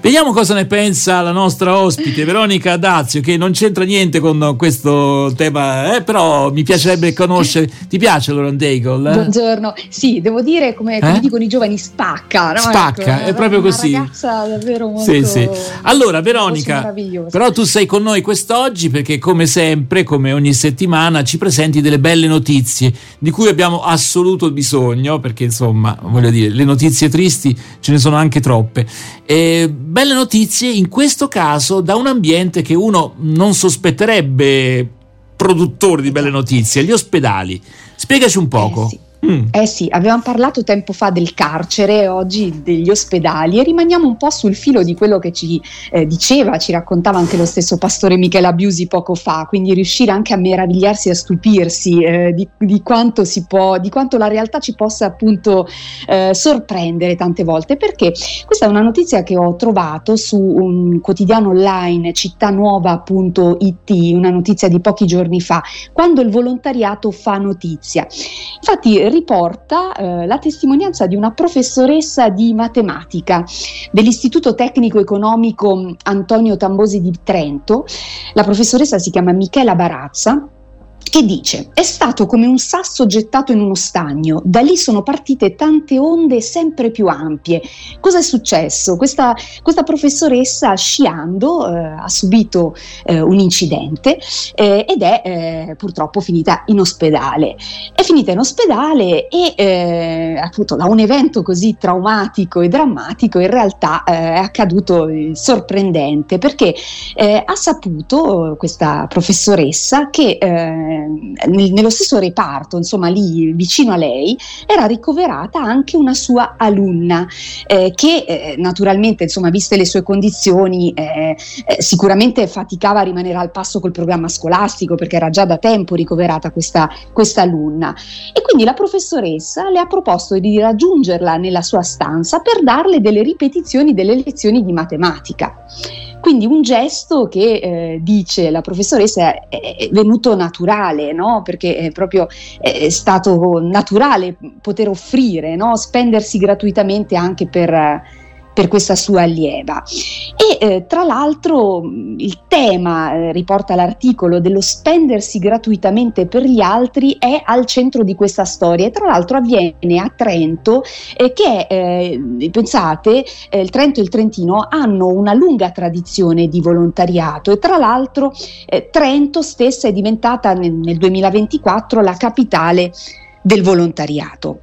Vediamo cosa ne pensa la nostra ospite Veronica Dazio, che non c'entra niente con questo tema, eh, però mi piacerebbe conoscere. Ti piace Lauren Daigle? Eh? Buongiorno, sì, devo dire come, come eh? dicono i giovani, spacca. No? Spacca, ecco, è proprio così. Una ragazza davvero molto. Sì, sì. Allora, Veronica, però tu sei con noi quest'oggi perché, come sempre, come ogni settimana, ci presenti delle belle notizie di cui abbiamo assoluto bisogno, perché insomma, voglio dire, le notizie tristi ce ne sono anche troppe. E, belle notizie in questo caso da un ambiente che uno non sospetterebbe produttore di belle notizie, gli ospedali. Spiegaci un poco. Eh sì. Mm. Eh sì, avevamo parlato tempo fa del carcere, oggi degli ospedali e rimaniamo un po' sul filo di quello che ci eh, diceva, ci raccontava anche lo stesso pastore Michele Abiusi poco fa, quindi riuscire anche a meravigliarsi e a stupirsi eh, di, di, quanto si può, di quanto la realtà ci possa appunto eh, sorprendere tante volte, perché questa è una notizia che ho trovato su un quotidiano online cittanuova.it, una notizia di pochi giorni fa, quando il volontariato fa notizia. Infatti riporta eh, la testimonianza di una professoressa di matematica dell'Istituto Tecnico Economico Antonio Tambosi di Trento. La professoressa si chiama Michela Barazza che dice è stato come un sasso gettato in uno stagno, da lì sono partite tante onde sempre più ampie. Cosa è successo? Questa, questa professoressa sciando eh, ha subito eh, un incidente eh, ed è eh, purtroppo finita in ospedale. È finita in ospedale e eh, appunto da un evento così traumatico e drammatico in realtà eh, è accaduto sorprendente perché ha saputo questa professoressa che nello stesso reparto, insomma lì vicino a lei, era ricoverata anche una sua alunna eh, che eh, naturalmente, insomma, viste le sue condizioni, eh, eh, sicuramente faticava a rimanere al passo col programma scolastico perché era già da tempo ricoverata questa, questa alunna. E quindi la professoressa le ha proposto di raggiungerla nella sua stanza per darle delle ripetizioni delle lezioni di matematica. Quindi un gesto che eh, dice la professoressa è, è venuto naturale, no? perché è proprio è stato naturale poter offrire, no? spendersi gratuitamente anche per per questa sua allieva. E eh, tra l'altro il tema, eh, riporta l'articolo, dello spendersi gratuitamente per gli altri è al centro di questa storia e tra l'altro avviene a Trento eh, che, eh, pensate, eh, il Trento e il Trentino hanno una lunga tradizione di volontariato e tra l'altro eh, Trento stessa è diventata nel, nel 2024 la capitale del volontariato.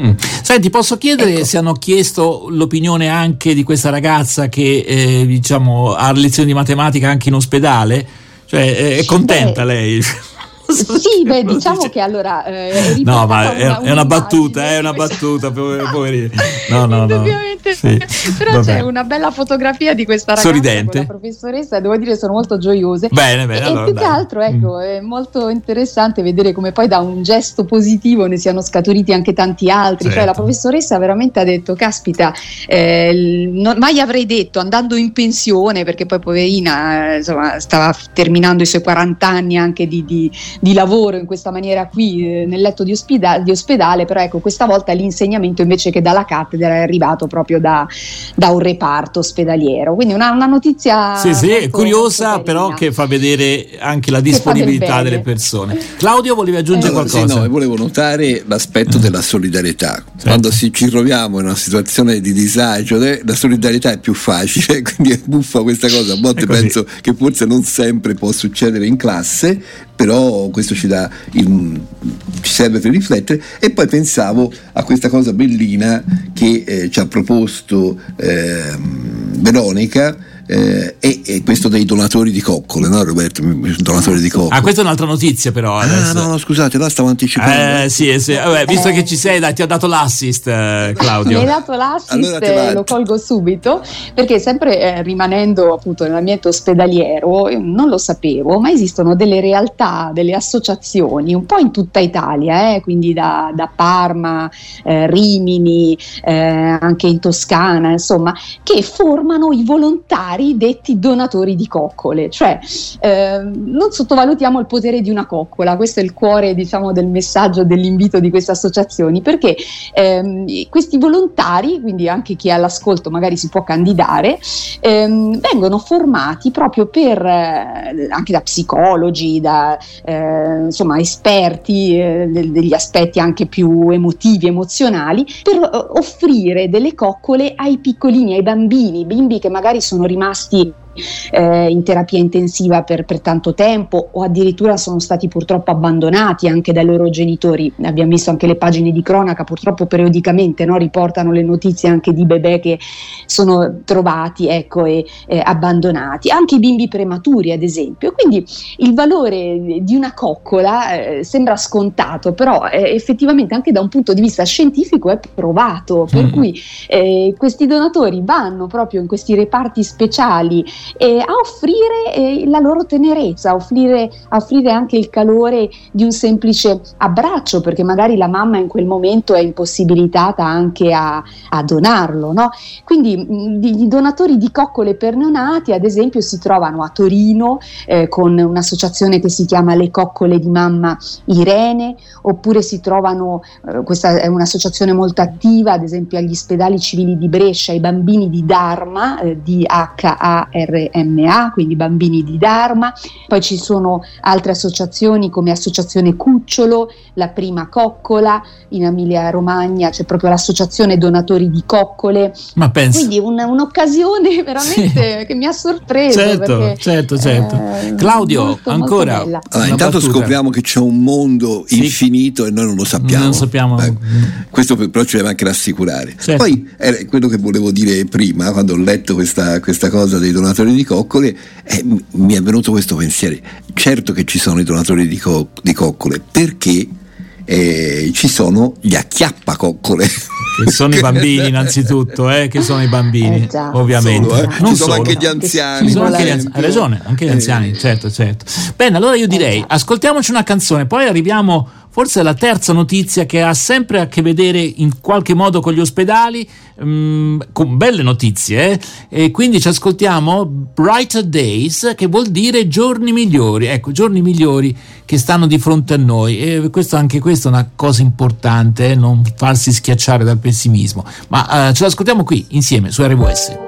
Mm. Senti, posso chiedere ecco. se hanno chiesto l'opinione anche di questa ragazza che eh, diciamo, ha lezioni di matematica anche in ospedale? Cioè, è contenta Beh. lei? Sì, beh, diciamo che allora. Eh, no, ma è una, è una battuta, è una battuta, poverino. No, no, no. Sì, Però vabbè. c'è una bella fotografia di questa ragazza Sorridente. la professoressa, devo dire sono molto gioiose. Bene, bene. E, allora, più dai. che altro, ecco, mm. è molto interessante vedere come poi da un gesto positivo ne siano scaturiti anche tanti altri. Certo. Cioè la professoressa veramente ha detto, caspita, eh, non, mai avrei detto andando in pensione, perché poi poverina insomma, stava terminando i suoi 40 anni anche di, di, di lavoro in questa maniera qui eh, nel letto di, ospida- di ospedale, però ecco questa volta l'insegnamento invece che dalla cattedra è arrivato proprio da, da un reparto ospedaliero. Quindi una, una notizia. Sì, sì, molto, curiosa, molto però che fa vedere anche la disponibilità delle persone. Claudio, volevi aggiungere eh, qualcosa? Sì, no, volevo notare l'aspetto mm. della solidarietà. Certo. Quando si, ci troviamo in una situazione di disagio, eh, la solidarietà è più facile, quindi è buffa questa cosa. A volte penso che forse non sempre può succedere in classe, però questo ci, dà il, ci serve per riflettere. E poi pensavo a questa cosa bellina che eh, ci ha proposto eh, Veronica eh, e, e, questo dei donatori di coccole, no Roberto? Donatori di coccole. Ah, questa è un'altra notizia però. Ah, adesso. Ah, no, no, scusate, la stavo anticipando. Eh, sì, sì. Vabbè, visto che ci sei, dai, ti ho dato l'assist, eh, Claudio. Mi hai dato l'assist, allora lo colgo subito, perché sempre eh, rimanendo appunto nell'ambiente ospedaliero, non lo sapevo, ma esistono delle realtà, delle associazioni, un po' in tutta Italia, eh, quindi da, da Parma, eh, Rimini, eh, anche in Toscana, insomma, che formano i volontari volontari detti donatori di coccole, cioè eh, non sottovalutiamo il potere di una coccola, questo è il cuore diciamo, del messaggio, dell'invito di queste associazioni, perché ehm, questi volontari, quindi anche chi è all'ascolto magari si può candidare, ehm, vengono formati proprio per, eh, anche da psicologi, da eh, insomma, esperti eh, degli aspetti anche più emotivi, emozionali, per eh, offrire delle coccole ai piccolini, ai bambini, bimbi che magari sono rimasti pasti. Eh, in terapia intensiva per, per, tanto tempo o addirittura sono stati purtroppo abbandonati anche dai loro genitori. Abbiamo visto anche le pagine di cronaca, purtroppo periodicamente no, riportano le notizie anche di bebè che sono trovati ecco, e eh, abbandonati, anche i bimbi prematuri ad esempio. Quindi il valore di una coccola eh, sembra scontato, però eh, effettivamente anche da un punto di vista scientifico è provato, per mm. cui eh, questi donatori vanno proprio in questi reparti speciali eh, a offrire eh, la loro tenerezza, a offrire, a offrire, anche il calore di un semplice abbraccio, perché magari la mamma in quel momento è impossibilitata anche a, a donarlo. No? Quindi mh, i donatori di coccole per neonati, ad esempio, si trovano a Torino eh, con un'associazione che si chiama Le Coccole di Mamma Irene, oppure si trovano, eh, questa è un'associazione molto attiva, ad esempio agli ospedali civili di Brescia, i bambini di Dharma, eh, di HAR RMA, quindi bambini di Dharma, poi ci sono altre associazioni come Associazione Cucciolo, la prima coccola, in Emilia Romagna c'è proprio l'associazione donatori di coccole. Ma penso. Quindi un, un'occasione veramente sì. che mi ha sorpreso. Certo, perché, certo, certo. Eh, Claudio, molto, ancora. Molto allora, intanto battuta. scopriamo che c'è un mondo sì. infinito e noi non lo sappiamo. Non sappiamo. Eh, questo però ci deve anche rassicurare. Certo. Poi era quello che volevo dire prima, quando ho letto questa, questa cosa dei donatori donatori di coccole eh, mi è venuto questo pensiero. Certo che ci sono i donatori di, co- di coccole, perché eh, ci sono gli acchiappacoccole. Che sono i bambini innanzitutto, eh, che sono i bambini, eh ovviamente. Solo, eh. Non ci sono solo. anche gli anziani. Ci sono anche gli anziani. Hai ragione, anche gli anziani, eh. certo, certo. Bene, allora io direi, ascoltiamoci una canzone, poi arriviamo forse la terza notizia che ha sempre a che vedere in qualche modo con gli ospedali, mh, mm, con belle notizie, eh? e quindi ci ascoltiamo Brighter Days, che vuol dire giorni migliori, ecco, giorni migliori che stanno di fronte a noi. E questo, anche questa è una cosa importante, eh? non farsi schiacciare dal pessimismo. Ma eh, ce l'ascoltiamo qui insieme su RWS.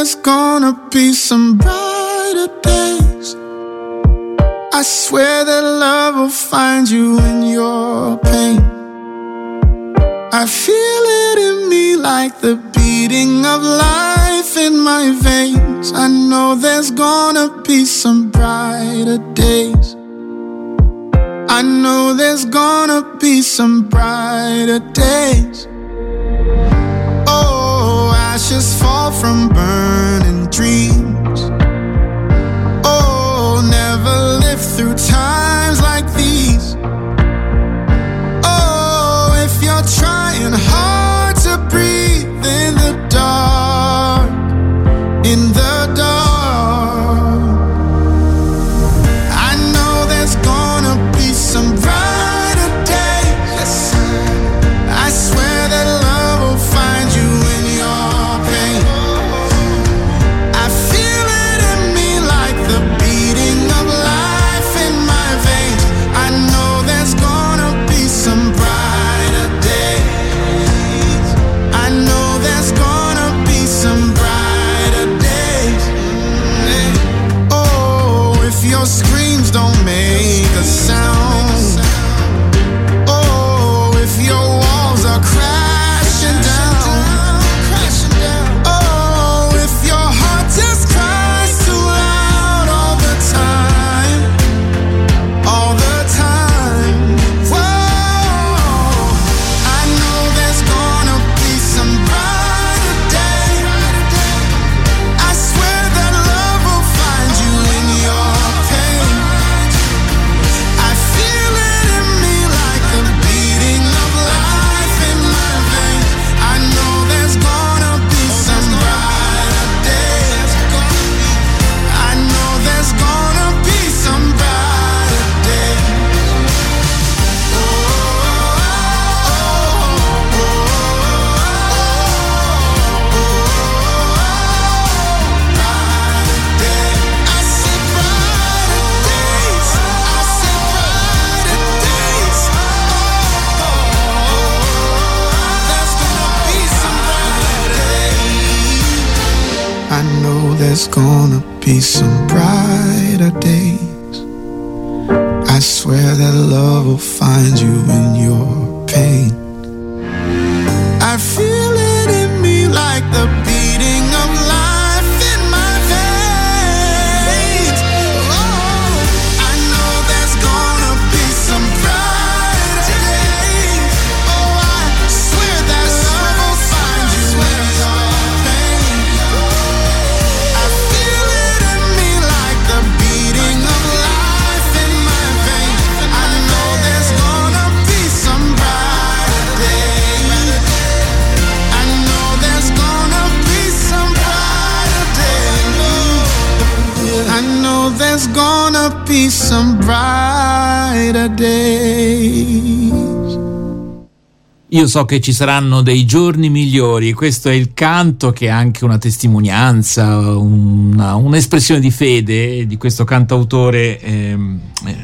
There's gonna be some brighter days. I swear that love will find you in your pain. I feel it in me like the beating of life in my veins. I know there's gonna be some brighter days. I know there's gonna be some brighter days ashes fall from burning dreams. Oh, never live through times like these. Oh, if you're trying hard to breathe in the dark, in the there's gonna be some brighter days. I swear that love will find you in your pain. There's gonna be some brighter days. Io so che ci saranno dei giorni migliori, questo è il canto che è anche una testimonianza, una, un'espressione di fede di questo cantautore ehm,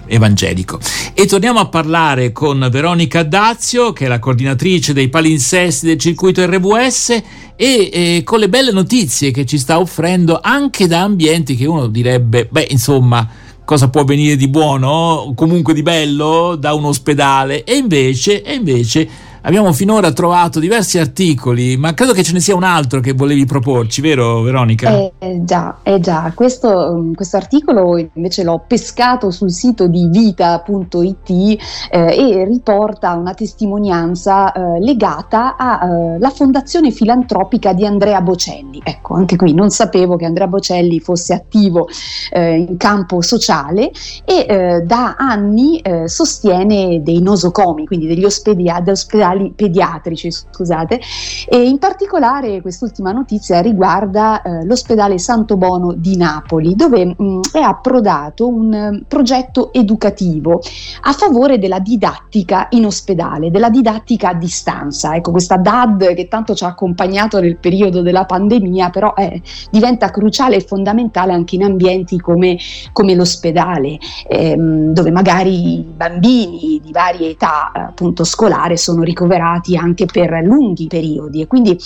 evangelico. E torniamo a parlare con Veronica Dazio, che è la coordinatrice dei palinsesti del circuito RWS e eh, con le belle notizie che ci sta offrendo anche da ambienti che uno direbbe, beh, insomma, cosa può venire di buono, comunque di bello, da un ospedale, e invece, e invece abbiamo finora trovato diversi articoli, ma credo che ce ne sia un altro che volevi proporci, vero Veronica? Eh, già, eh già. Questo, questo, articolo invece l'ho pescato sul sito di vita.it eh, e riporta una testimonianza eh, legata alla fondazione filantropica di Andrea Bocelli. Ecco, anche qui non sapevo che Andrea Bocelli fosse attivo eh, in campo sociale e eh, da anni sostiene dei nosocomi, quindi degli ospedali, ospedali pediatrici, scusate, e in particolare quest'ultima notizia riguarda eh, l'ospedale Santo Bono di Napoli, dove mh, è approdato un um, progetto educativo a favore della didattica in ospedale, della didattica a distanza. Ecco, questa DAD che tanto ci ha accompagnato nel periodo della pandemia, però eh, diventa cruciale e fondamentale anche in ambienti come, come l'ospedale, ehm, dove magari bambini di varie età appunto scolare sono ricoverati ricoverati anche per lunghi periodi. E quindi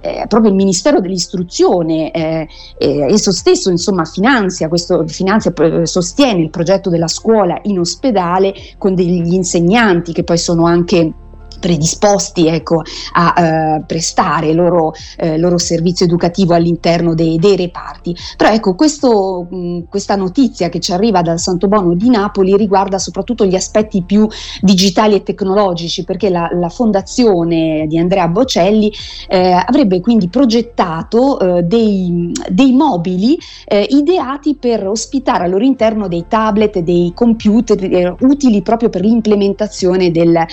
eh, proprio il Ministero dell'Istruzione eh, eh, esso stesso insomma finanzia, questo, finanzia, sostiene il progetto della scuola in ospedale con degli insegnanti che poi sono anche predisposti ecco, a eh, prestare il loro, eh, loro, servizio educativo all'interno dei, dei reparti. Però ecco, questo, mh, questa notizia che ci arriva dal Santo Bono di Napoli riguarda soprattutto gli aspetti più digitali e tecnologici, perché la, la fondazione di Andrea Bocelli eh, avrebbe quindi progettato eh, dei, dei, mobili eh, ideati per ospitare al loro interno dei tablet, dei computer eh, utili proprio per l'implementazione del,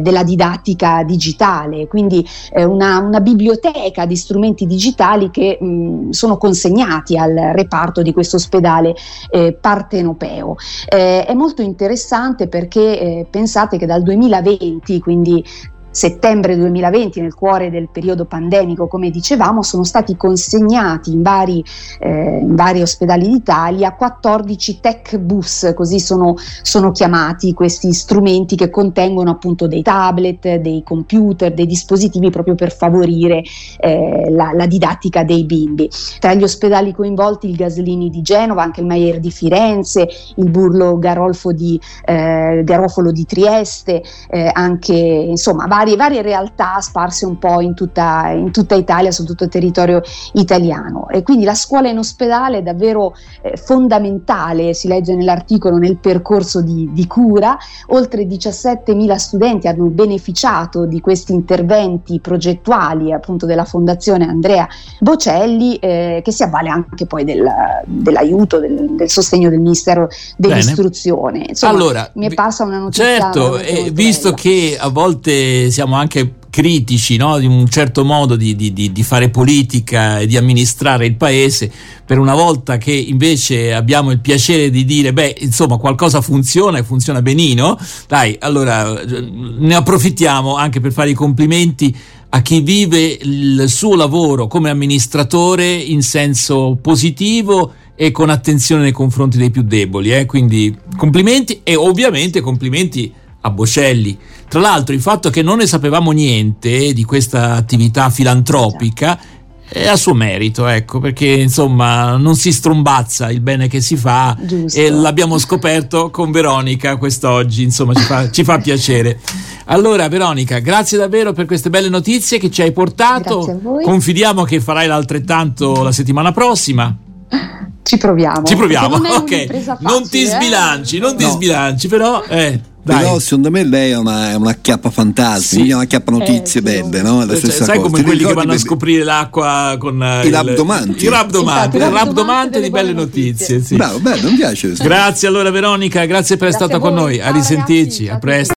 della didattica didattica digitale, quindi eh, una, una, biblioteca di strumenti digitali che mh, sono consegnati al reparto di questo ospedale eh, partenopeo. Eh, è molto interessante perché eh, pensate che dal 2020, quindi settembre 2020, nel cuore del periodo pandemico, come dicevamo, sono stati consegnati in vari, eh, in vari ospedali d'Italia 14 tech bus, così sono, sono, chiamati questi strumenti che contengono appunto dei tablet, dei computer, dei dispositivi proprio per favorire eh, la, la, didattica dei bimbi. Tra gli ospedali coinvolti il Gaslini di Genova, anche il Maier di Firenze, il Burlo Garolfo di, eh, Garofolo di Trieste, eh, anche insomma vari varie, varie realtà sparse un po' in tutta, in tutta, Italia, su tutto il territorio italiano. E quindi la scuola in ospedale è davvero eh, fondamentale, si legge nell'articolo, nel percorso di, di cura. Oltre 17.000 studenti hanno beneficiato di questi interventi progettuali appunto della Fondazione Andrea Bocelli, eh, che si avvale anche poi del, dell'aiuto, del, del, sostegno del Ministero dell'Istruzione. Insomma, allora, mi passa una notizia. Certo, eh, visto che a volte siamo anche critici no? di un certo modo di, di, di, fare politica e di amministrare il paese, per una volta che invece abbiamo il piacere di dire, beh, insomma, qualcosa funziona e funziona benino, dai, allora ne approfittiamo anche per fare i complimenti a chi vive il suo lavoro come amministratore in senso positivo e con attenzione nei confronti dei più deboli. Eh? Quindi complimenti e ovviamente complimenti a Bocelli. Tra l'altro il fatto che non ne sapevamo niente di questa attività filantropica è a suo merito, ecco, perché insomma non si strombazza il bene che si fa Giusto. e l'abbiamo scoperto con Veronica quest'oggi, insomma ci fa, ci fa piacere. Allora Veronica, grazie davvero per queste belle notizie che ci hai portato, Grazie a voi. confidiamo che farai l'altrettanto la settimana prossima. Ci proviamo. Ci proviamo, non ok. un'impresa non ti facile, eh. sbilanci, non ti No. sbilanci, però eh, dai. Però secondo me lei è una, è una chiappa fantasmi, Sì. è una chiappa notizie Eh, belle, no? È la Cioè, sai cosa. come Ti quelli che vanno a scoprire l'acqua con I il- rabdomanti. I rabdomanti, Esatto, il rabdomante di belle notizie. notizie. sì. Bravo, bello, mi piace. Grazie allora Veronica, grazie per essere stata con noi. A risentirci, a presto.